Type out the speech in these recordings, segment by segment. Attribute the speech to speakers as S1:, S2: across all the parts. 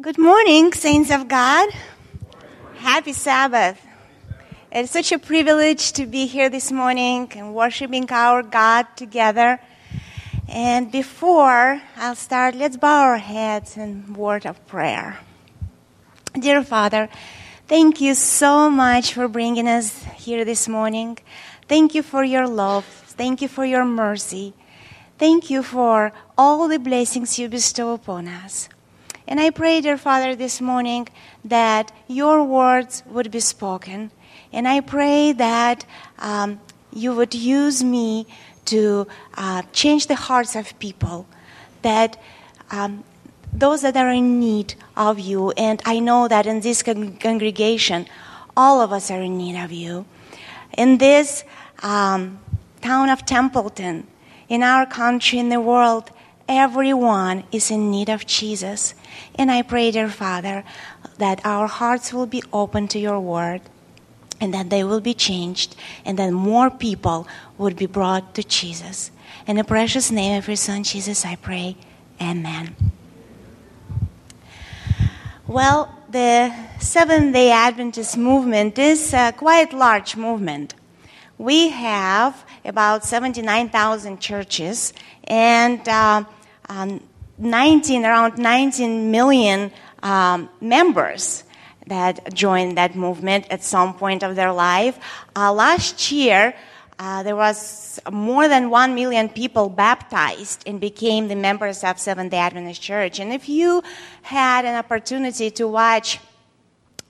S1: Good morning, saints of God. Happy Sabbath. It's such a privilege to be here this morning and worshiping our God together. And before I'll start, let's bow our heads in word of prayer. Dear Father, thank you so much for bringing us here this morning. Thank you for your love. Thank you for your mercy. Thank you for all the blessings you bestow upon us. And I pray, dear Father, this morning that your words would be spoken. And I pray that um, you would use me to uh, change the hearts of people, that um, those that are in need of you, and I know that in this con- congregation, all of us are in need of you. In this um, town of Templeton, in our country, in the world, everyone is in need of Jesus. And I pray, dear Father, that our hearts will be open to your word and that they will be changed and that more people would be brought to Jesus. In the precious name of your Son, Jesus, I pray. Amen. Well, the Seventh day Adventist movement is a quite large movement. We have about 79,000 churches and uh, um, 19, around 19 million um, members that joined that movement at some point of their life. Uh, last year, uh, there was more than 1 million people baptized and became the members of Seventh day Adventist Church. And if you had an opportunity to watch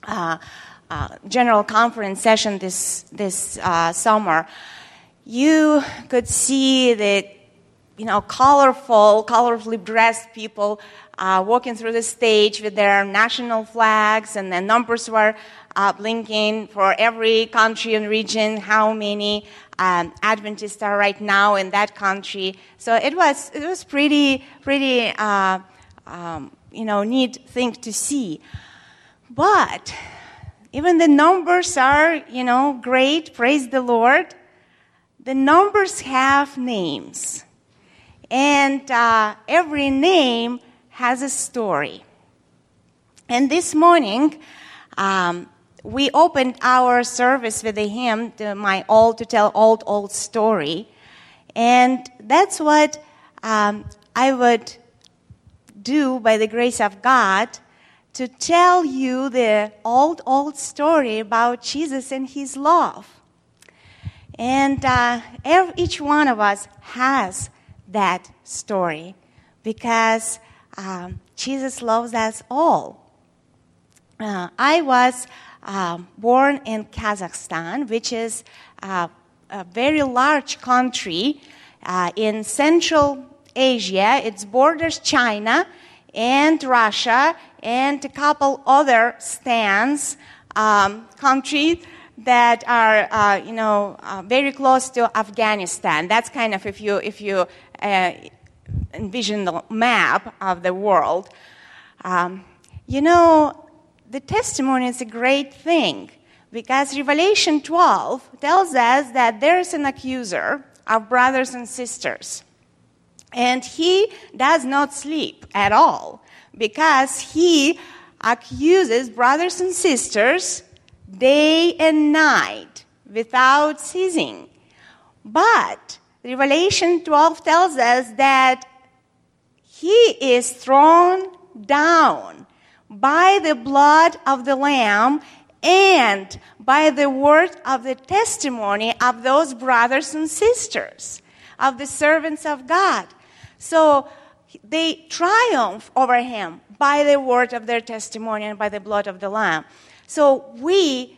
S1: uh, uh, general conference session this, this uh, summer, you could see that you know, colorful, colorfully dressed people uh, walking through the stage with their national flags, and the numbers were uh, blinking for every country and region, how many um, Adventists are right now in that country. So it was, it was pretty, pretty, uh, um, you know, neat thing to see. But even the numbers are, you know, great, praise the Lord. The numbers have names. And uh, every name has a story. And this morning, um, we opened our service with a hymn, to my all to tell old, old story. And that's what um, I would do by the grace of God to tell you the old, old story about Jesus and his love. And uh, every, each one of us has that story because um, Jesus loves us all. Uh, I was uh, born in Kazakhstan, which is uh, a very large country uh, in Central Asia. It borders China and Russia and a couple other stands, um, countries that are, uh, you know, uh, very close to Afghanistan. That's kind of if you if you uh, envision the map of the world. Um, you know, the testimony is a great thing because Revelation 12 tells us that there is an accuser of brothers and sisters. And he does not sleep at all because he accuses brothers and sisters day and night without ceasing. But Revelation 12 tells us that he is thrown down by the blood of the Lamb and by the word of the testimony of those brothers and sisters, of the servants of God. So they triumph over him by the word of their testimony and by the blood of the Lamb. So we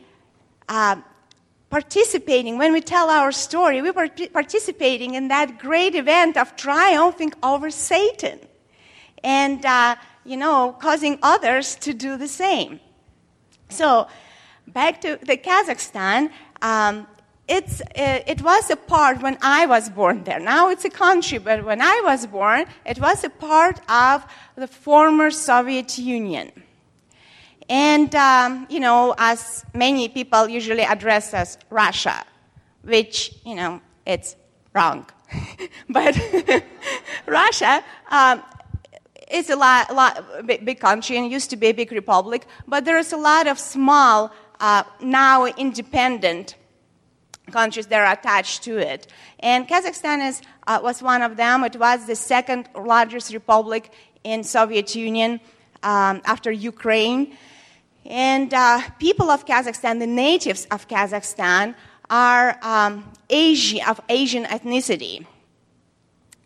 S1: uh, participating, when we tell our story, we were participating in that great event of triumphing over Satan and, uh, you know, causing others to do the same. So, back to the Kazakhstan, um, it's, uh, it was a part when I was born there. Now it's a country, but when I was born, it was a part of the former Soviet Union. And, um, you know, as many people usually address as Russia, which, you know, it's wrong. but Russia, um, it's a lot, lot big, country and used to be a big republic, but there's a lot of small, uh, now independent countries that are attached to it. And Kazakhstan is, uh, was one of them. It was the second largest republic in Soviet Union um, after Ukraine. And uh, people of Kazakhstan, the natives of Kazakhstan, are um, Asian, of Asian ethnicity.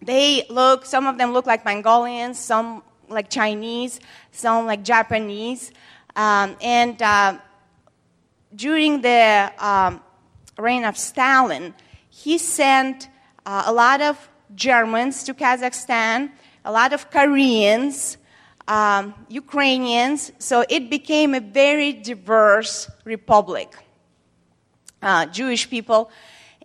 S1: They look, some of them look like Mongolians, some like Chinese, some like Japanese. Um, and uh, during the um, reign of Stalin, he sent uh, a lot of Germans to Kazakhstan, a lot of Koreans, um, Ukrainians, so it became a very diverse republic. Uh, Jewish people.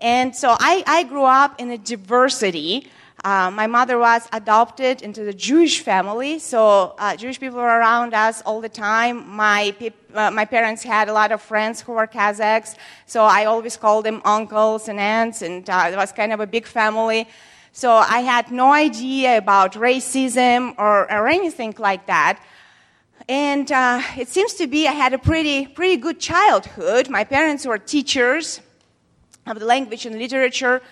S1: And so I, I grew up in a diversity. Uh, my mother was adopted into the Jewish family, so uh, Jewish people were around us all the time. My, uh, my parents had a lot of friends who were Kazakhs, so I always called them uncles and aunts, and uh, it was kind of a big family. So I had no idea about racism or, or anything like that. And uh, it seems to be I had a pretty, pretty good childhood. My parents were teachers of the language and literature,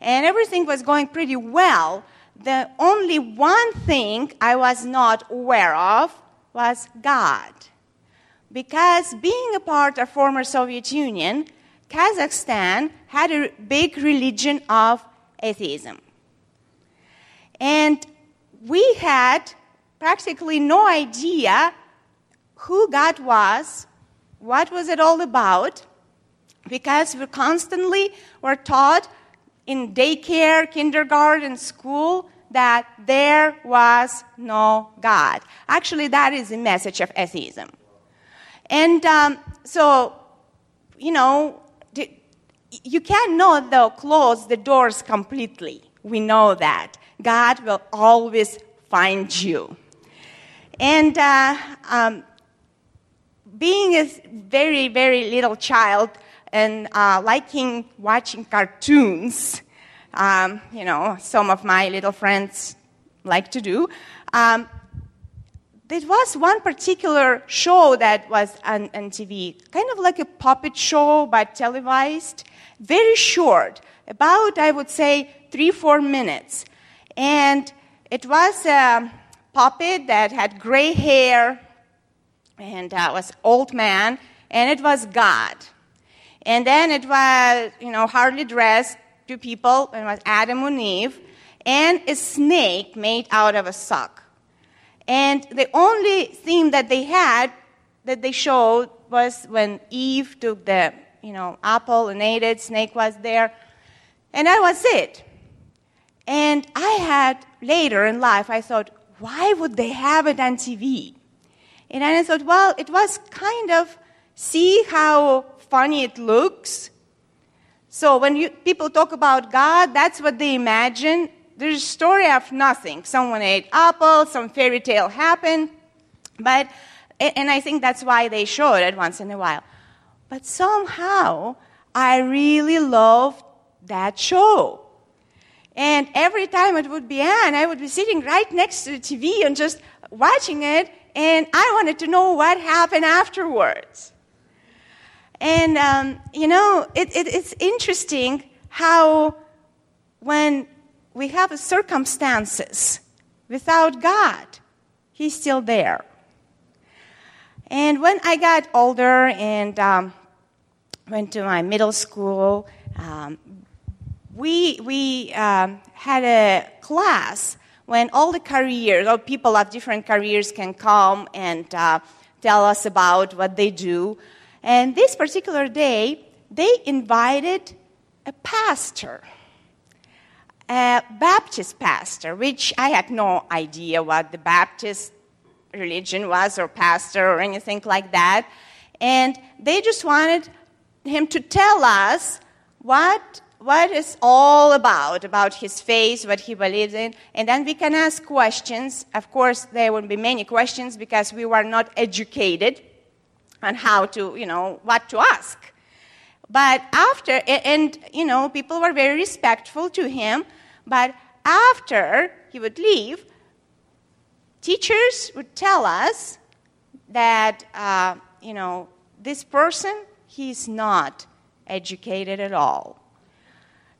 S1: and everything was going pretty well. The only one thing I was not aware of was God. Because being a part of former Soviet Union, Kazakhstan had a big religion of atheism. And we had practically no idea who God was, what was it all about, because we constantly were taught in daycare, kindergarten, school that there was no God. Actually, that is the message of atheism. And um, so, you know, you cannot, though, close the doors completely. We know that. God will always find you. And uh, um, being a very, very little child and uh, liking watching cartoons, um, you know, some of my little friends like to do, um, there was one particular show that was on, on, TV, kind of like a puppet show, but televised, very short, about, I would say, three, four minutes. And it was a puppet that had gray hair and uh, was old man, and it was God. And then it was, you know, hardly dressed, two people, and it was Adam and Eve, and a snake made out of a sock. And the only thing that they had that they showed was when Eve took the, you know, apple and ate it, snake was there, and that was it. And I had later in life, I thought, why would they have it on TV? And I thought, well, it was kind of see how funny it looks. So when you, people talk about God, that's what they imagine. There's a story of nothing. Someone ate apple, some fairy tale happened, but and I think that's why they show it once in a while. But somehow I really loved that show. And every time it would be on, I would be sitting right next to the TV and just watching it, and I wanted to know what happened afterwards. And, um, you know, it, it, it's interesting how when we have circumstances without God, He's still there. And when I got older and um, went to my middle school, um, we, we um, had a class when all the careers, all people of different careers can come and uh, tell us about what they do. And this particular day, they invited a pastor, a Baptist pastor, which I had no idea what the Baptist religion was, or pastor, or anything like that. And they just wanted him to tell us what what it's all about, about his faith, what he believes in, and then we can ask questions. Of course, there will be many questions because we were not educated on how to, you know, what to ask. But after, and, you know, people were very respectful to him, but after he would leave, teachers would tell us that, uh, you know, this person, he's not educated at all.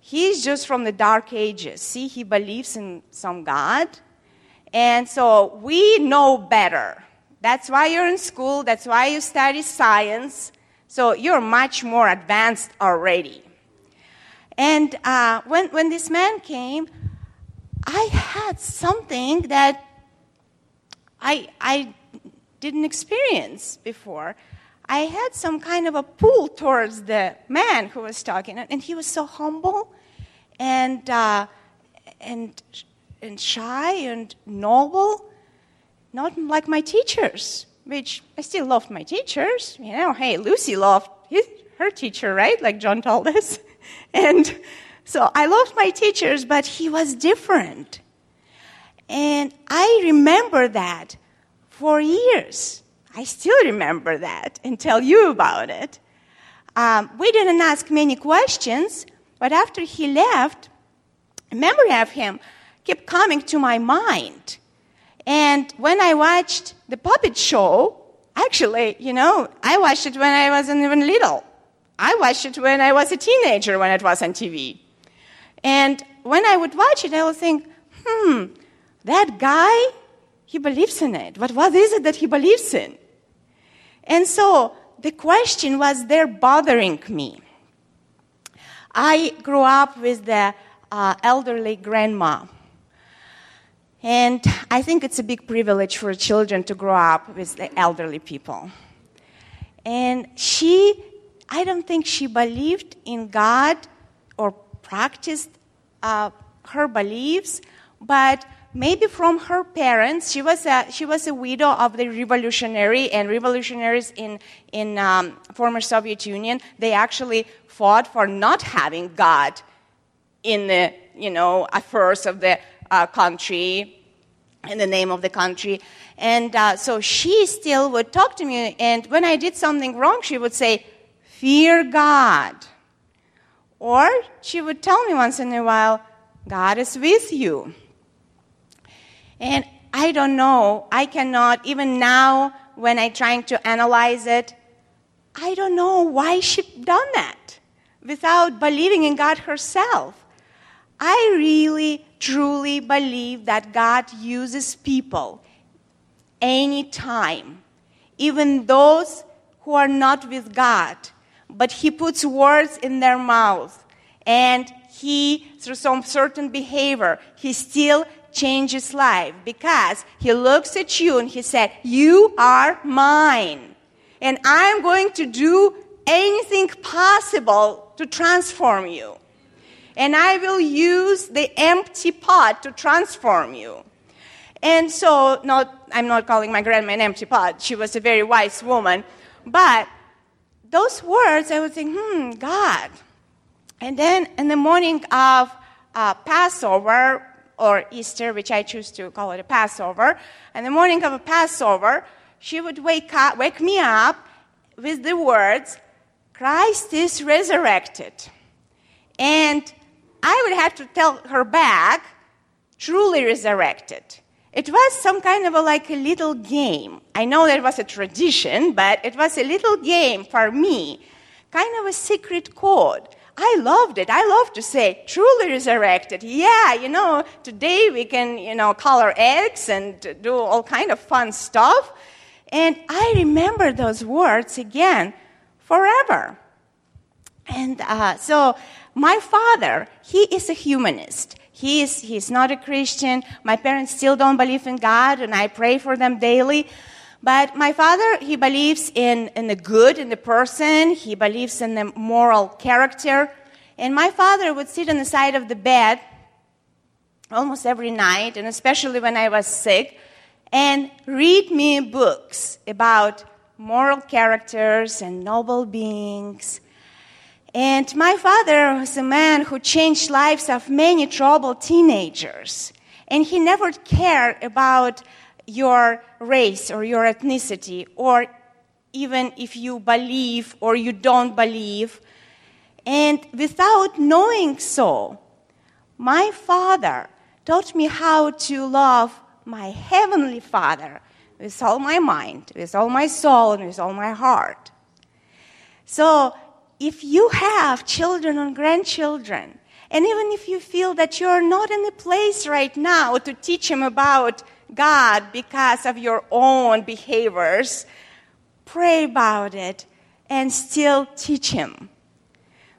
S1: He's just from the dark ages. See, he believes in some God. And so we know better. That's why you're in school, that's why you study science. So you're much more advanced already. And uh, when, when this man came, I had something that I, I didn't experience before. I had some kind of a pull towards the man who was talking, and he was so humble and, uh, and, and shy and noble, not like my teachers, which I still loved my teachers. You know, hey, Lucy loved his, her teacher, right? Like John told us. And so I loved my teachers, but he was different. And I remember that for years. I still remember that and tell you about it. Um, we didn't ask many questions, but after he left, memory of him kept coming to my mind. And when I watched the puppet show, actually, you know, I watched it when I wasn't even little. I watched it when I was a teenager when it was on TV. And when I would watch it, I would think, hmm, that guy, he believes in it. But what is it that he believes in? And so the question was there bothering me. I grew up with the uh, elderly grandma. And I think it's a big privilege for children to grow up with the elderly people. And she, I don't think she believed in God or practiced uh, her beliefs, but maybe from her parents. She was a, she was a widow of the revolutionary, and revolutionaries in, in um, former Soviet Union, they actually fought for not having God in the you know, affairs of the uh, country, in the name of the country. And uh, so she still would talk to me, and when I did something wrong, she would say, Fear God. Or she would tell me once in a while, God is with you. And I don't know, I cannot, even now when I'm trying to analyze it, I don't know why she done that without believing in God herself. I really, truly believe that God uses people anytime, even those who are not with God, but He puts words in their mouth and He, through some certain behavior, He still changes life because He looks at you and He said, You are mine. And I'm going to do anything possible to transform you and I will use the empty pot to transform you. And so, not, I'm not calling my grandma an empty pot. She was a very wise woman. But those words, I would think, hmm, God. And then in the morning of uh, Passover, or Easter, which I choose to call it a Passover, in the morning of a Passover, she would wake, up, wake me up with the words, Christ is resurrected. And I would have to tell her back, truly resurrected. It was some kind of a, like a little game. I know that was a tradition, but it was a little game for me, kind of a secret code. I loved it. I love to say, truly resurrected. Yeah, you know, today we can, you know, color eggs and do all kind of fun stuff. And I remember those words again forever. And uh, so my father, he is a humanist. He is, he's not a Christian. My parents still don't believe in God, and I pray for them daily. But my father, he believes in, in the good in the person. He believes in the moral character. And my father would sit on the side of the bed almost every night, and especially when I was sick, and read me books about moral characters and noble beings and my father was a man who changed lives of many troubled teenagers. And he never cared about your race or your ethnicity, or even if you believe or you don't believe. And without knowing so, my father taught me how to love my Heavenly Father with all my mind, with all my soul, and with all my heart. So, if you have children and grandchildren, and even if you feel that you're not in a place right now to teach them about God because of your own behaviors, pray about it and still teach him.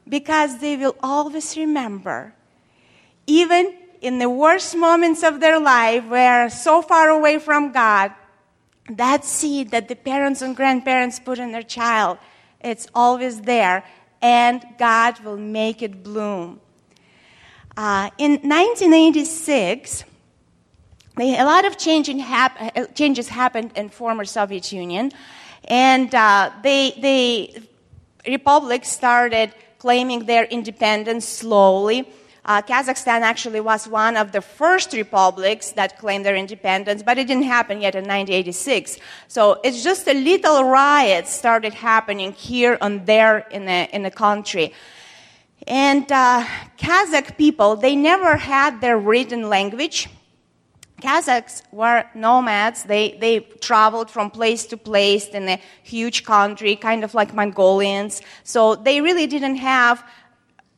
S1: Because they will always remember, even in the worst moments of their life where so far away from God, that seed that the parents and grandparents put in their child, it's always there, and God will make it bloom. Uh, in 1986, a lot of hap- uh, changes happened in former Soviet Union, and uh, they, they republics started claiming their independence slowly. Uh, Kazakhstan actually was one of the first republics that claimed their independence, but it didn't happen yet in 1986. So it's just a little riots started happening here and there in the, in the country. And uh, Kazakh people, they never had their written language. Kazakhs were nomads. They, they traveled from place to place in a huge country, kind of like Mongolians. So they really didn't have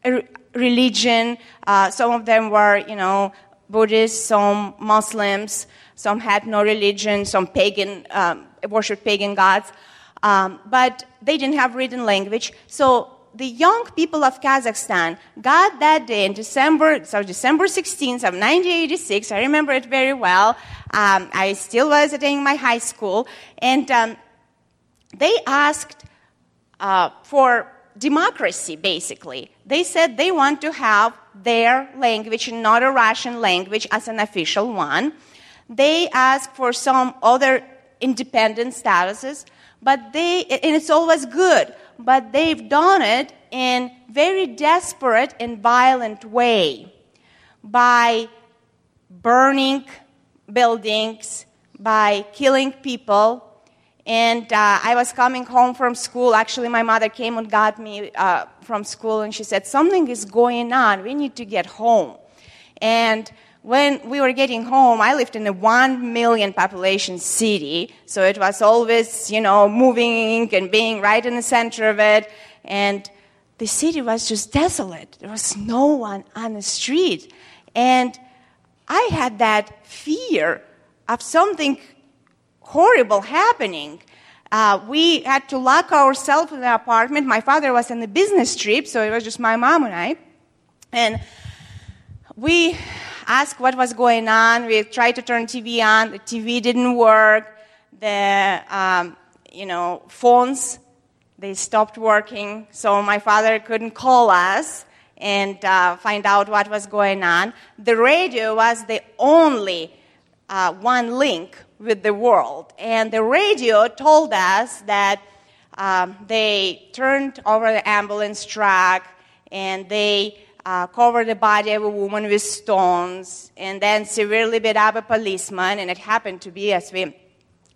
S1: a religion. Uh, some of them were, you know, Buddhists, some Muslims, some had no religion, some pagan, um, worshiped pagan gods. Um, but they didn't have written language. So the young people of Kazakhstan got that day in December, so December 16th of 1986. I remember it very well. Um, I still was attending my high school, and um, they asked uh, for democracy, basically. They said they want to have their language, not a Russian language, as an official one. They asked for some other independent statuses, but they, and it's always good but they've done it in very desperate and violent way by burning buildings, by killing people. And uh, I was coming home from school. Actually, my mother came and got me uh, from school, and she said, Something is going on. We need to get home. And when we were getting home, I lived in a one million population city, so it was always, you know, moving and being right in the center of it. And the city was just desolate. There was no one on the street. And I had that fear of something horrible happening. Uh, we had to lock ourselves in the apartment. My father was on a business trip, so it was just my mom and I. And we asked what was going on. We tried to turn TV on. The TV didn't work. The, um, you know, phones, they stopped working. So my father couldn't call us and uh, find out what was going on. The radio was the only uh, one link with the world. And the radio told us that um, they turned over the ambulance truck and they uh, covered the body of a woman with stones, and then severely beat up a policeman. And it happened to be, as we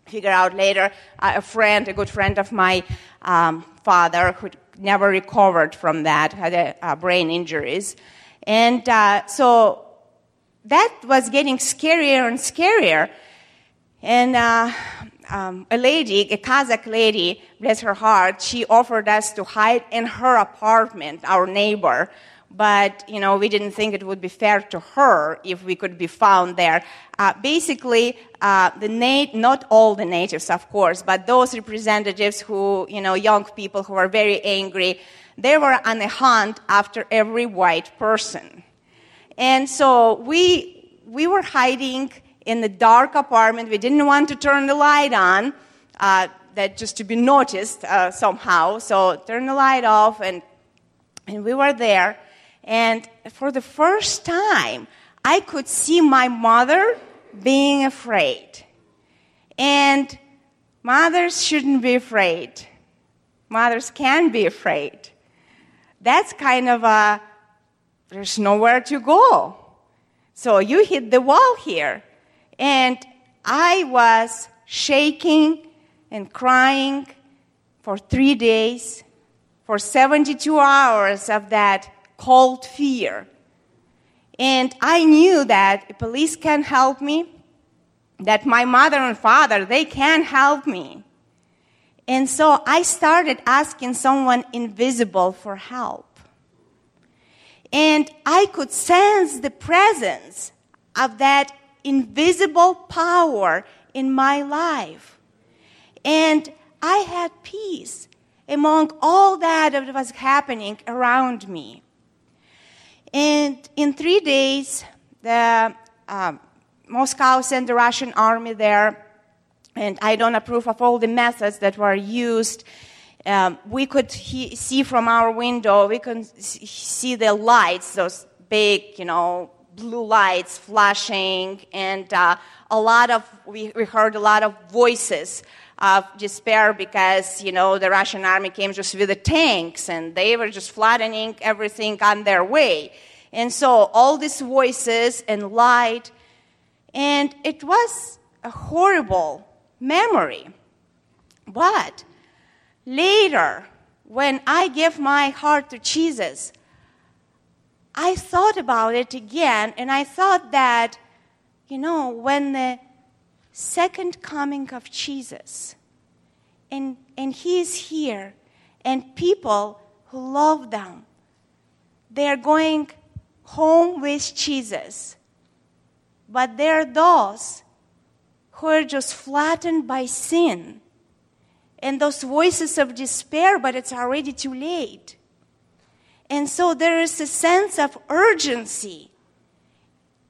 S1: figure out later, uh, a friend, a good friend of my um, father, who never recovered from that, had a, uh, brain injuries. And uh, so that was getting scarier and scarier. And uh, um, a lady, a Kazakh lady, bless her heart, she offered us to hide in her apartment, our neighbor, but you know we didn't think it would be fair to her if we could be found there. Uh, basically, uh, the nat- not all the natives, of course, but those representatives who you know young people who are very angry, they were on a hunt after every white person, and so we we were hiding in the dark apartment. We didn't want to turn the light on. Uh, that just to be noticed uh, somehow. So turn the light off, and and we were there. And for the first time, I could see my mother being afraid. And mothers shouldn't be afraid. Mothers can be afraid. That's kind of a, there's nowhere to go. So you hit the wall here. And I was shaking and crying for three days, for 72 hours of that cold fear. And I knew that police can help me, that my mother and father, they can't help me. And so I started asking someone invisible for help. And I could sense the presence of that invisible power in my life. And I had peace among all that was happening around me. And in three days, the um, Moscow sent the Russian army there, and I don't approve of all the methods that were used. Um, we could he- see from our window, we could see the lights, those big, you know, blue lights flashing, and uh, a lot of, we, we heard a lot of voices of despair because, you know, the Russian army came just with the tanks and they were just flattening everything on their way. And so all these voices and light, and it was a horrible memory. But later, when I gave my heart to Jesus, I thought about it again, and I thought that, you know, when the second coming of Jesus, and, and He is here, and people who love them, they are going home with Jesus. But there are those who are just flattened by sin and those voices of despair, but it's already too late. And so there is a sense of urgency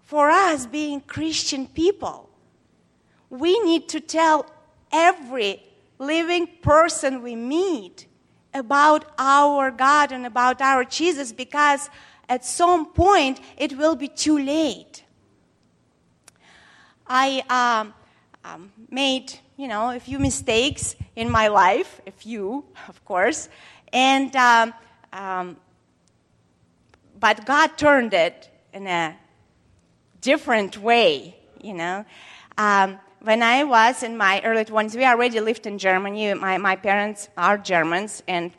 S1: for us being Christian people. We need to tell every living person we meet about our God and about our Jesus because at some point it will be too late. I um, um, made, you know, a few mistakes in my life, a few, of course, and um, um but God turned it in a different way, you know. Um, when I was in my early 20s, we already lived in Germany. My, my parents are Germans, and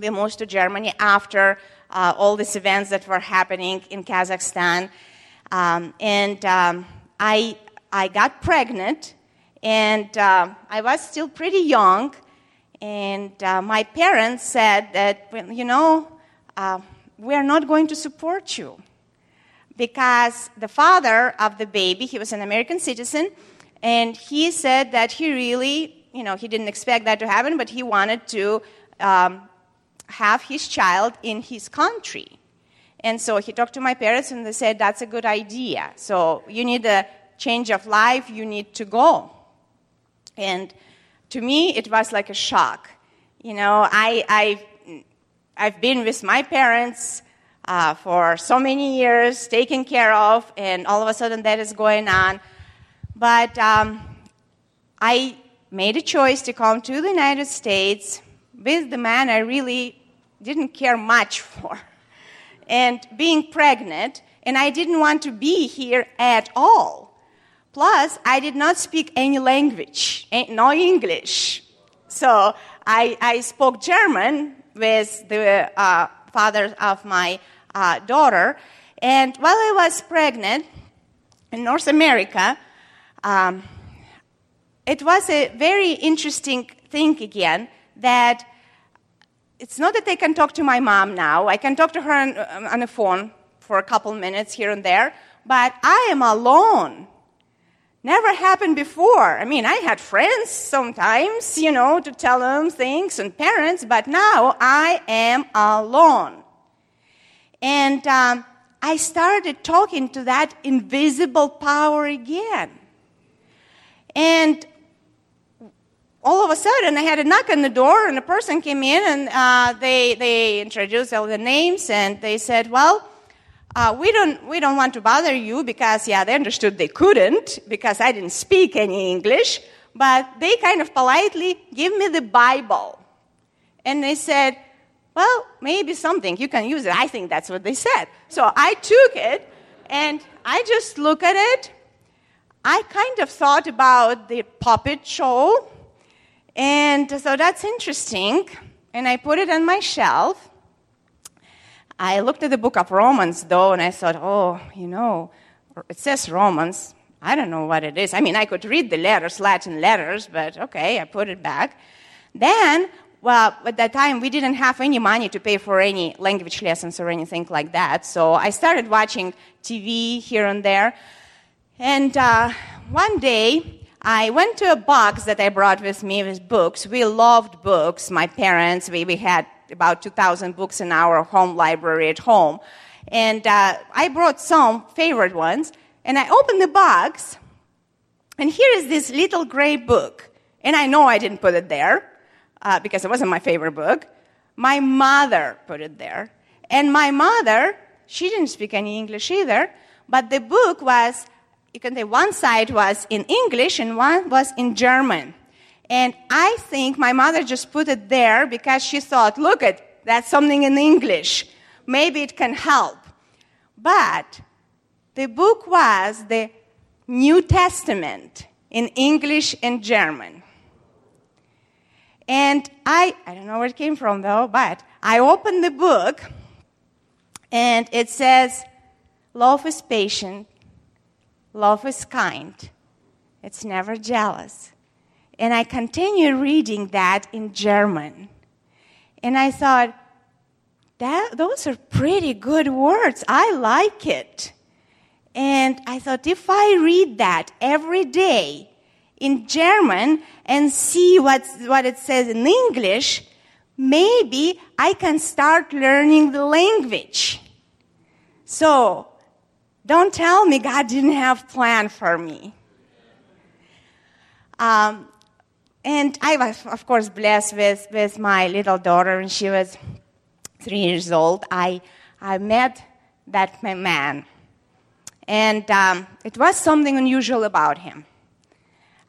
S1: we moved to Germany after uh, all these events that were happening in Kazakhstan. Um, and um, I, I got pregnant, and uh, I was still pretty young. And uh, my parents said that, you know, uh, we are not going to support you. Because the father of the baby he was an american citizen and he said that he really you know he didn't expect that to happen but he wanted to um, have his child in his country. And so he talked to my parents and they said that's a good idea. So you need a change of life. You need to go. And to me it was like a shock. You know i i I've been with my parents uh, for so many years, taken care of, and all of a sudden that is going on. But um, I made a choice to come to the United States with the man I really didn't care much for, and being pregnant, and I didn't want to be here at all. Plus, I did not speak any language, no English. So I, I spoke German with the uh, father of my uh, daughter. And while I was pregnant in North America, um, it was a very interesting thing again that it's not that I can talk to my mom now. I can talk to her on, on the phone for a couple minutes here and there, but I am alone Never happened before. I mean, I had friends sometimes, you know, to tell them things and parents, but now I am alone. And um, I started talking to that invisible power again. And all of a sudden, I had a knock on the door, and a person came in, and uh, they, they introduced all the names, and they said, Well, uh, we, don't, we don't want to bother you because, yeah, they understood they couldn't because I didn't speak any English, but they kind of politely give me the Bible. And they said, well, maybe something, you can use it. I think that's what they said. So I took it and I just look at it. I kind of thought about the puppet show, and so that's interesting. And I put it on my shelf. I looked at the book of Romans, though, and I thought, oh, you know, it says Romans. I don't know what it is. I mean, I could read the letters, Latin letters, but okay, I put it back. Then, well, at that time, we didn't have any money to pay for any language lessons or anything like that. So I started watching TV here and there. And uh, one day, I went to a box that I brought with me with books. We loved books. My parents, we, we had about 2,000 books in our home library at home. And uh, I brought some favorite ones. And I opened the box, and here is this little gray book. And I know I didn't put it there uh, because it wasn't my favorite book. My mother put it there. And my mother, she didn't speak any English either, but the book was, you can say one side was in English and one was in German. And I think my mother just put it there because she thought, look at, that's something in English. Maybe it can help. But the book was the New Testament in English and German. And I, I don't know where it came from though, but I opened the book and it says, Love is patient, love is kind, it's never jealous. And I continued reading that in German. And I thought, that, those are pretty good words. I like it. And I thought, if I read that every day in German and see what, what it says in English, maybe I can start learning the language. So, don't tell me God didn't have plan for me. Um, and I was, of course, blessed with, with my little daughter, and she was three years old. I, I met that man and um, it was something unusual about him.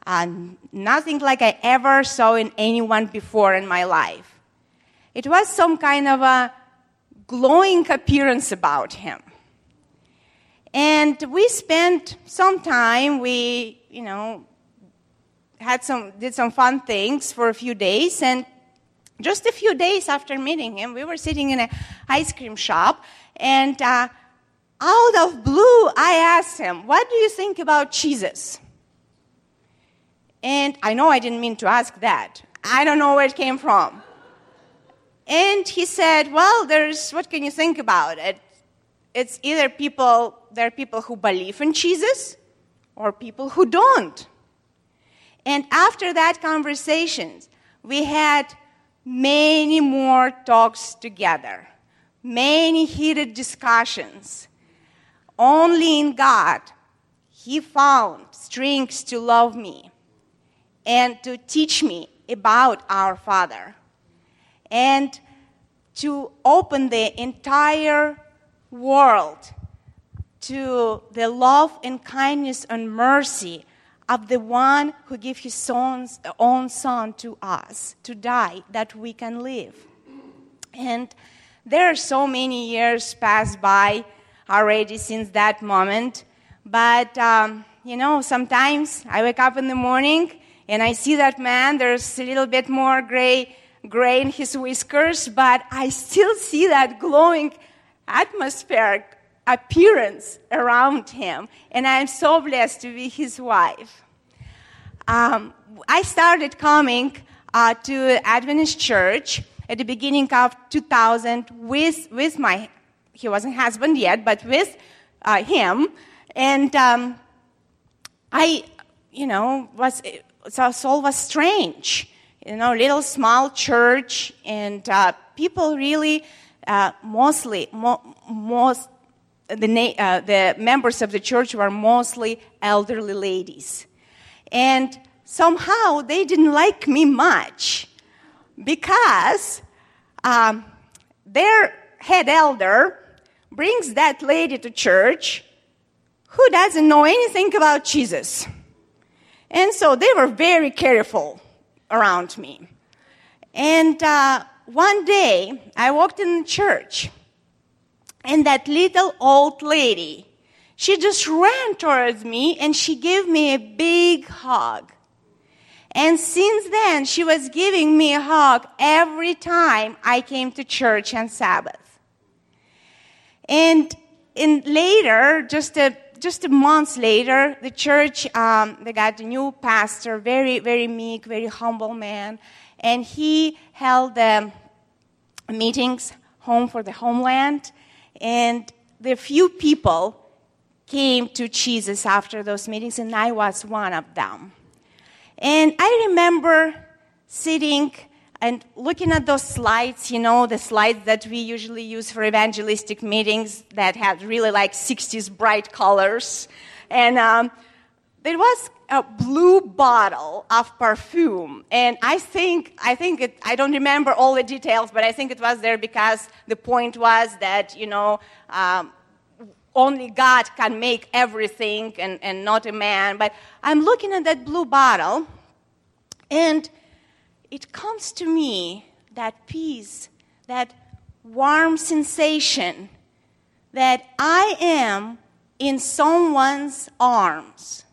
S1: Uh, nothing like I ever saw in anyone before in my life. It was some kind of a glowing appearance about him. And we spent some time, we, you know, had some, did some fun things for a few days. And just a few days after meeting him, we were sitting in an ice cream shop. And uh, out of blue, I asked him, What do you think about Jesus? And I know I didn't mean to ask that. I don't know where it came from. And he said, Well, there's, what can you think about it? It's either people, there are people who believe in Jesus or people who don't. And after that conversation, we had many more talks together, many heated discussions. Only in God He found strength to love me and to teach me about our Father and to open the entire world to the love and kindness and mercy of the one who gave his son's own son to us to die that we can live. And there are so many years passed by already since that moment. But, um, you know, sometimes I wake up in the morning and I see that man, there's a little bit more gray, gray in his whiskers, but I still see that glowing atmospheric appearance around him. And I'm so blessed to be his wife. Um, I started coming uh, to Adventist Church at the beginning of 2000 with, with my he wasn't husband yet, but with uh, him. And um, I, you know, was so soul was strange. You know, little small church, and uh, people really, uh, mostly, mo- most the, na- uh, the members of the church were mostly elderly ladies, and somehow they didn't like me much because um, their head elder brings that lady to church who doesn't know anything about Jesus. And so they were very careful around me. And uh, one day I walked in the church, and that little old lady, she just ran towards me and she gave me a big hug. And since then, she was giving me a hug every time I came to church on Sabbath. And in later, just a just a month later, the church, um, they got a new pastor, very, very meek, very humble man. And he held um, meetings, Home for the Homeland. And the few people came to Jesus after those meetings, and I was one of them. And I remember sitting and looking at those slides, you know, the slides that we usually use for evangelistic meetings that had really like 60s bright colors. And um, there was a blue bottle of perfume. And I think, I think it, I don't remember all the details, but I think it was there because the point was that, you know, um, only God can make everything and, and not a man. But I'm looking at that blue bottle, and it comes to me that peace, that warm sensation that I am in someone's arms.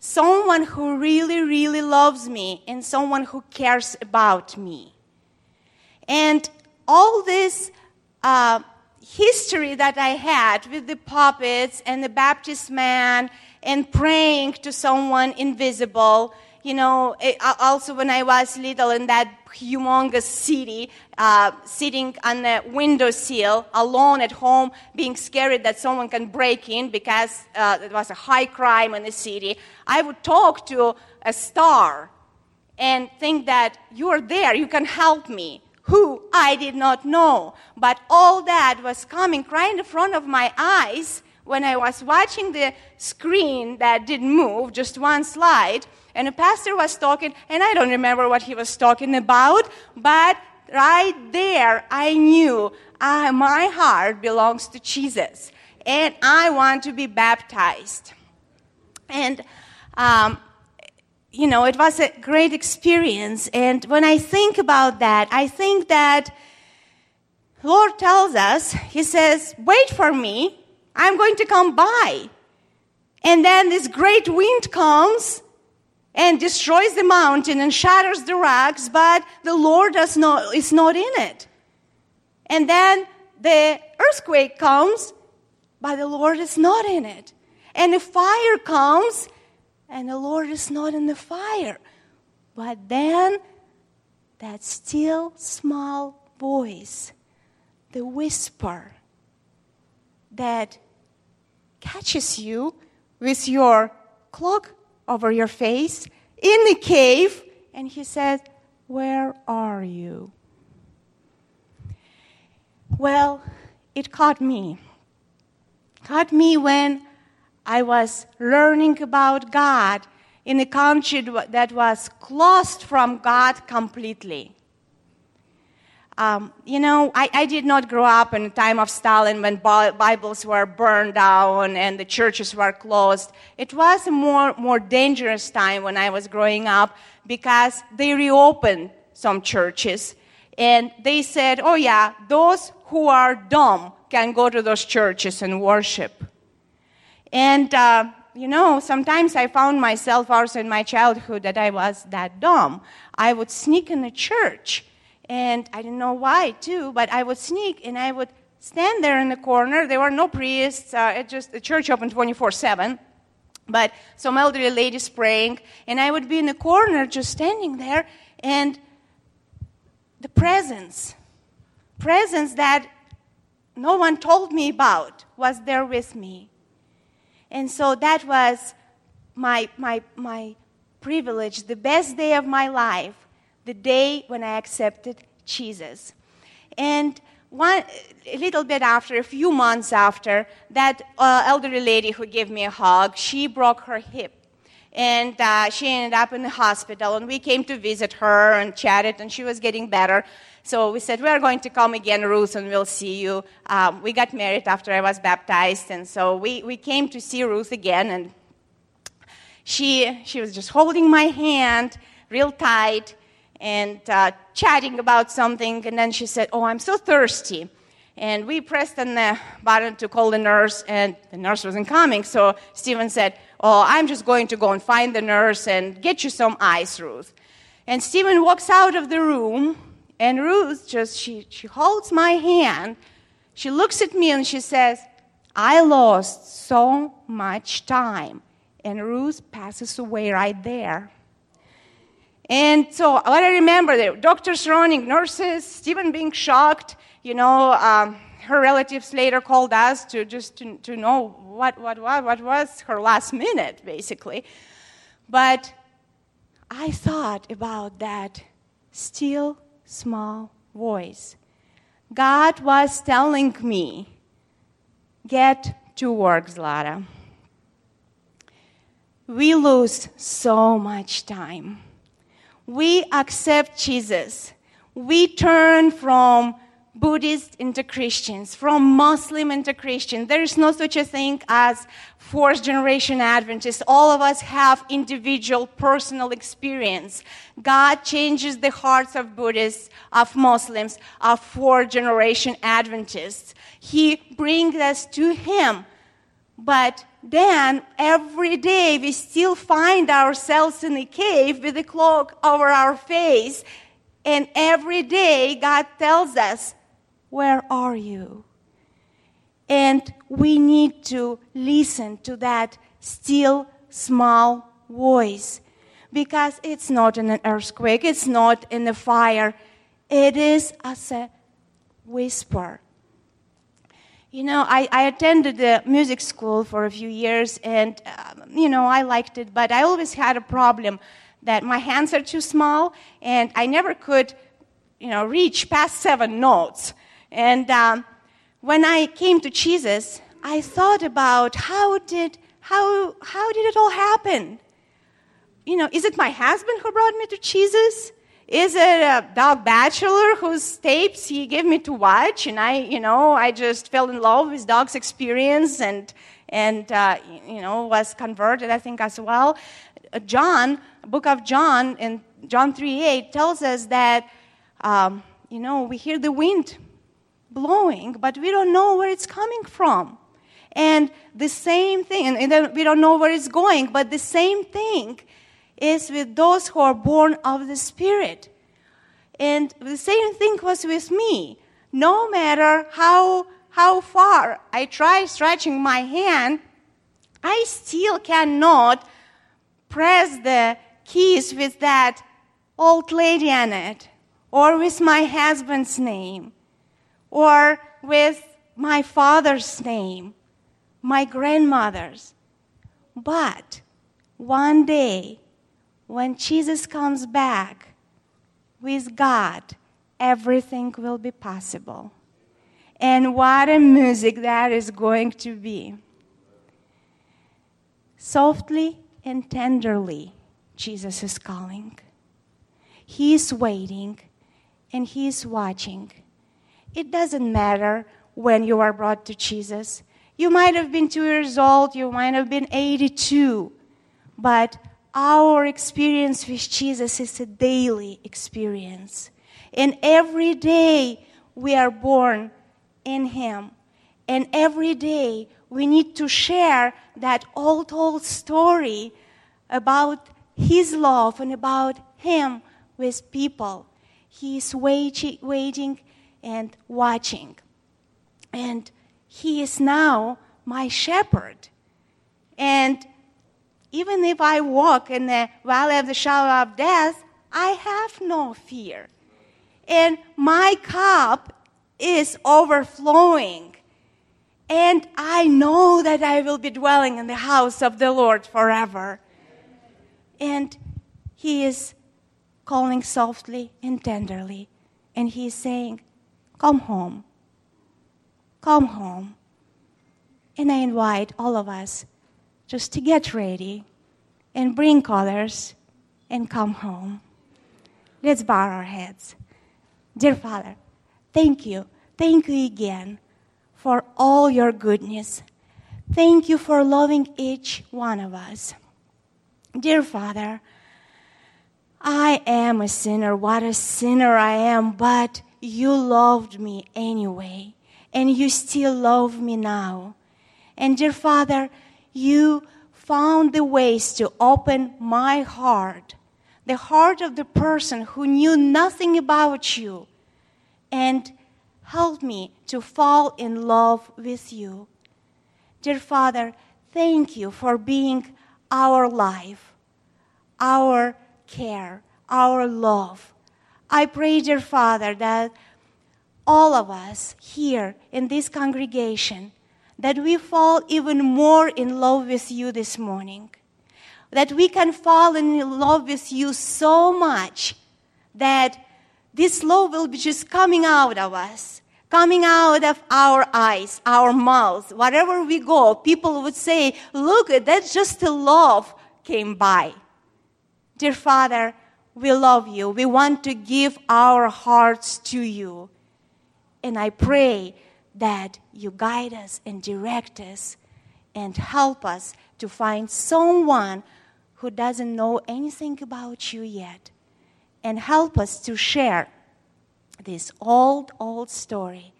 S1: Someone who really, really loves me and someone who cares about me. And all this uh, history that I had with the puppets and the Baptist man and praying to someone invisible. You know, it, also when I was little in that humongous city, uh, sitting on the windowsill alone at home, being scared that someone can break in because uh, it was a high crime in the city, I would talk to a star and think that you're there, you can help me who I did not know. But all that was coming right in front of my eyes when I was watching the screen that didn't move, just one slide, and the pastor was talking, and I don't remember what he was talking about, but right there I knew uh, my heart belongs to Jesus, and I want to be baptized. And um, you know, it was a great experience. And when I think about that, I think that Lord tells us, He says, wait for me. I'm going to come by. And then this great wind comes and destroys the mountain and shatters the rocks, but the Lord does not, is not in it. And then the earthquake comes, but the Lord is not in it. And the fire comes, and the Lord is not in the fire. But then that still small voice, the whisper that catches you with your cloak over your face in the cave, and he said, Where are you? Well, it caught me. Caught me when I was learning about God in a country that was closed from God completely. Um, you know, I, I, did not grow up in the time of Stalin when Bibles were burned down and the churches were closed. It was a more, more dangerous time when I was growing up because they reopened some churches and they said, oh yeah, those who are dumb can go to those churches and worship. And, uh, you know, sometimes I found myself also in my childhood that I was that dumb. I would sneak in the church, and I didn't know why, too, but I would sneak and I would stand there in the corner. There were no priests, uh, it just, the church opened 24 7 but some elderly ladies praying, and I would be in the corner just standing there, and the presence, presence that no one told me about, was there with me. And so that was my, my, my privilege, the best day of my life, the day when I accepted Jesus. And one, a little bit after, a few months after, that uh, elderly lady who gave me a hug, she broke her hip. And uh, she ended up in the hospital, and we came to visit her and chatted, and she was getting better. So we said, We are going to come again, Ruth, and we'll see you. Um, we got married after I was baptized, and so we, we came to see Ruth again, and she, she was just holding my hand real tight and uh, chatting about something, and then she said, Oh, I'm so thirsty. And we pressed on the button to call the nurse, and the nurse wasn't coming. So Stephen said, Oh, I'm just going to go and find the nurse and get you some ice, Ruth. And Stephen walks out of the room, and Ruth just, she, she holds my hand. She looks at me and she says, I lost so much time. And Ruth passes away right there. And so what I remember, the doctors running, nurses, Stephen being shocked. You know, um, her relatives later called us to just to, to know what, what, what, what was her last minute, basically. But I thought about that still small voice. God was telling me, get to work, Zlata. We lose so much time we accept Jesus. We turn from Buddhist into Christians, from Muslim into Christian. There is no such a thing as fourth generation Adventists. All of us have individual personal experience. God changes the hearts of Buddhists, of Muslims, of fourth generation Adventists. He brings us to Him. But then every day we still find ourselves in a cave with a cloak over our face. And every day God tells us, Where are you? And we need to listen to that still small voice because it's not in an earthquake, it's not in a fire, it is as a whisper you know, I, I attended the music school for a few years, and, um, you know, I liked it, but I always had a problem that my hands are too small, and I never could, you know, reach past seven notes. And um, when I came to Jesus, I thought about how did, how, how did it all happen? You know, is it my husband who brought me to Jesus? Is it a Doug Batchelor whose tapes he gave me to watch? And I, you know, I just fell in love with Doug's experience and, and uh, you know, was converted, I think, as well. Uh, John, book of John, in John 3 8, tells us that, um, you know, we hear the wind blowing, but we don't know where it's coming from. And the same thing, and we don't know where it's going, but the same thing is with those who are born of the Spirit. And the same thing was with me. No matter how, how far I try stretching my hand, I still cannot press the keys with that old lady on it, or with my husband's name, or with my father's name, my grandmother's. But one day, when Jesus comes back with God, everything will be possible. And what a music that is going to be. Softly and tenderly, Jesus is calling. He is waiting and He is watching. It doesn't matter when you are brought to Jesus. You might have been two years old, you might have been 82, but our experience with Jesus is a daily experience. And every day we are born in Him. And every day we need to share that old, old story about His love and about Him with people. He is waiting, waiting and watching. And He is now my shepherd. And even if I walk in the valley of the shadow of death, I have no fear. And my cup is overflowing. And I know that I will be dwelling in the house of the Lord forever. And He is calling softly and tenderly. And He is saying, Come home. Come home. And I invite all of us just to get ready and bring colors and come home. Let's bow our heads. Dear Father, thank you. Thank you again for all your goodness. Thank you for loving each one of us. Dear Father, I am a sinner. What a sinner I am, but you loved me anyway, and you still love me now. And dear Father, you found the ways to open my heart, the heart of the person who knew nothing about you, and help me to fall in love with you. Dear Father, thank you for being our life, our care, our love. I pray, dear Father, that all of us here in this congregation, that we fall even more in love with you this morning. That we can fall in love with you so much that this love will be just coming out of us, coming out of our eyes, our mouths. Wherever we go, people would say, Look, that's just a love came by. Dear Father, we love you. We want to give our hearts to you. And I pray that you guide us and direct us and help us to find someone who doesn't know anything about you yet and help us to share this old, old story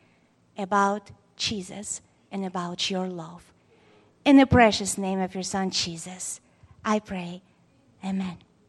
S1: about Jesus and about your love. In the precious name of your Son, Jesus, I pray. Amen.